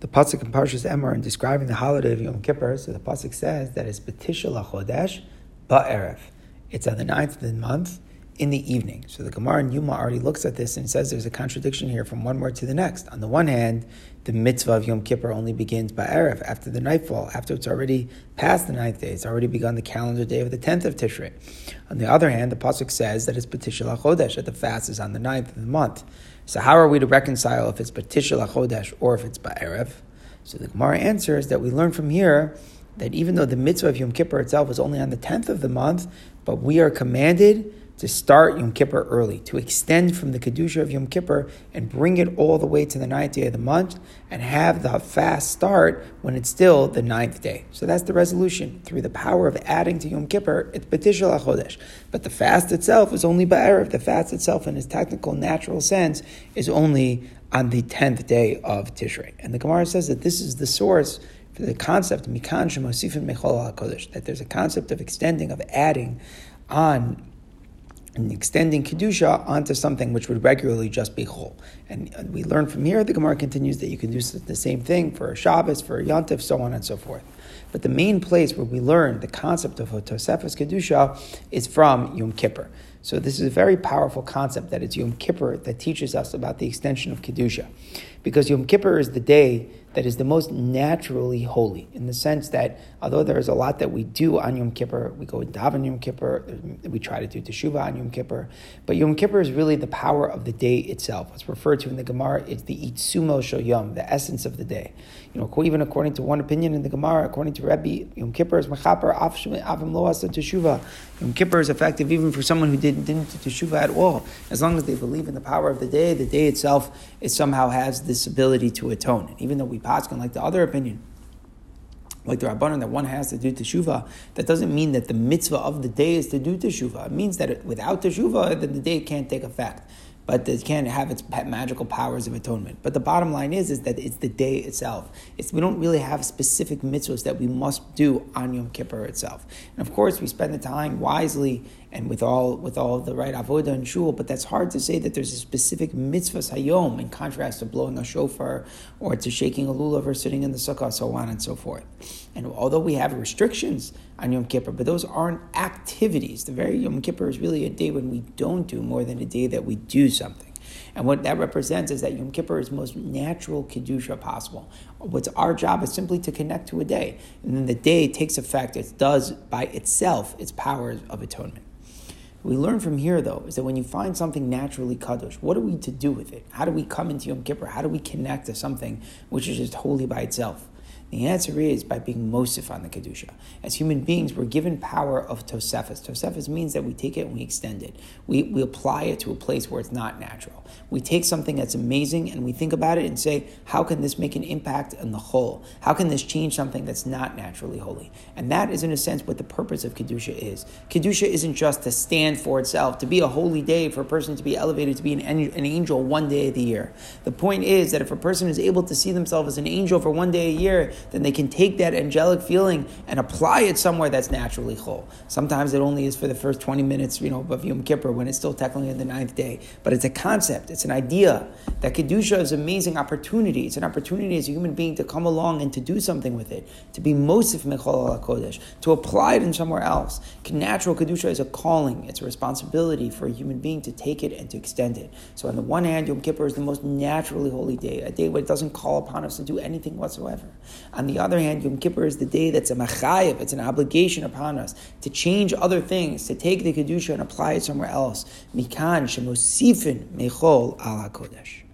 The pasuk in Parshas Emor in describing the holiday of Yom Kippur, so the pasuk says that it's Betisha Lachodesh Ba'erev. It's on the ninth of the month in the evening. So the Gemara in Yoma already looks at this and says there's a contradiction here from one word to the next. On the one hand, the mitzvah of Yom Kippur only begins by Erev, after the nightfall, after it's already past the ninth day. It's already begun the calendar day of the tenth of Tishrei. On the other hand, the pasuk says that it's Betisha Lachodesh, that the fast is on the ninth of the month. So how are we to reconcile if it's Betisha Lachodesh or if it's Ba'erev? So the Gemara answers that we learn from here that even though the mitzvah of Yom Kippur itself is only on the 10th of the month, but we are commanded to start Yom Kippur early, to extend from the Kedusha of Yom Kippur and bring it all the way to the ninth day of the month and have the fast start when it's still the ninth day. So that's the resolution. Through the power of adding to Yom Kippur, it's Betisha Lachodesh. But the fast itself is only Ba'erev. The fast itself, in its technical, natural sense, is only on the 10th day of Tishrei. And the Gemara says that this is the source for the concept, Mikan Shemosifin Mechol HaKodesh, that there's a concept of extending, of adding on and extending kedusha onto something which would regularly just be chol. And we learn from here. The Gemara continues that you can do the same thing for a Shabbos, for a Yontif, so on and so forth. But the main place where we learn the concept of Tosefes kedusha is from Yom Kippur. So this is a very powerful concept that it's Yom Kippur that teaches us about the extension of kedusha, because Yom Kippur is the day that is the most naturally holy, in the sense that although there is a lot that we do on Yom Kippur, we go daven Yom Kippur, we try to do teshuvah on Yom Kippur, but Yom Kippur is really the power of the day itself. It's referred to in the Gemara, it's the itsumo shel yom, the essence of the day. You know, even according to one opinion in the Gemara, according to Rebbe, Yom Kippur is mechaper avim lo teshuvah. Yom Kippur is effective even for someone who didn't, didn't do teshuvah at all. As long as they believe in the power of the day, the day itself it somehow has this ability to atone. And even though we paskin like the other opinion, like the Rabbanon, that one has to do teshuvah, that doesn't mean that the mitzvah of the day is to do teshuvah. It means that without teshuvah, then the day can't take effect but it can't have its magical powers of atonement. But the bottom line is, is that it's the day itself. It's, we don't really have specific mitzvahs that we must do on Yom Kippur itself. And of course, we spend the time wisely and with all with all the right avodah and shul, but that's hard to say that there's a specific mitzvah hayom in contrast to blowing a shofar or to shaking a lulav or sitting in the sukkah, so on and so forth. And although we have restrictions on Yom Kippur, but those aren't activities. The very Yom Kippur is really a day when we don't do more than a day that we do something. And what that represents is that Yom Kippur is most natural Kedusha possible. What's our job is simply to connect to a day. And then the day takes effect, it does by itself its powers of atonement. We learn from here, though, is that when you find something naturally kadosh, what are we to do with it? How do we come into Yom Kippur? How do we connect to something which is just holy by itself? The answer is by being mosif on the kedusha. As human beings, we're given power of tosefas. Tosefas means that we take it and we extend it. We, we apply it to a place where it's not natural. We take something that's amazing and we think about it and say, how can this make an impact on the whole? How can this change something that's not naturally holy? And that is, in a sense, what the purpose of kedusha is. Kedusha isn't just to stand for itself, to be a holy day for a person to be elevated to be an, an angel one day of the year. The point is that if a person is able to see themselves as an angel for one day a year, then they can take that angelic feeling and apply it somewhere that's naturally chol. Sometimes it only is for the first 20 minutes, you know, of Yom Kippur when it's still technically the ninth day. But it's a concept, it's an idea that Kedusha is an amazing opportunity. It's an opportunity as a human being to come along and to do something with it, to be Mosif Mechol Kodesh, to apply it in somewhere else. Natural Kedusha is a calling, it's a responsibility for a human being to take it and to extend it. So on the one hand, Yom Kippur is the most naturally holy day, a day where it doesn't call upon us to do anything whatsoever. On the other hand, Yom Kippur is the day that's a machayev, it's an obligation upon us to change other things, to take the Kedusha and apply it somewhere else. Mikan shemosifin mechol al HaKodesh.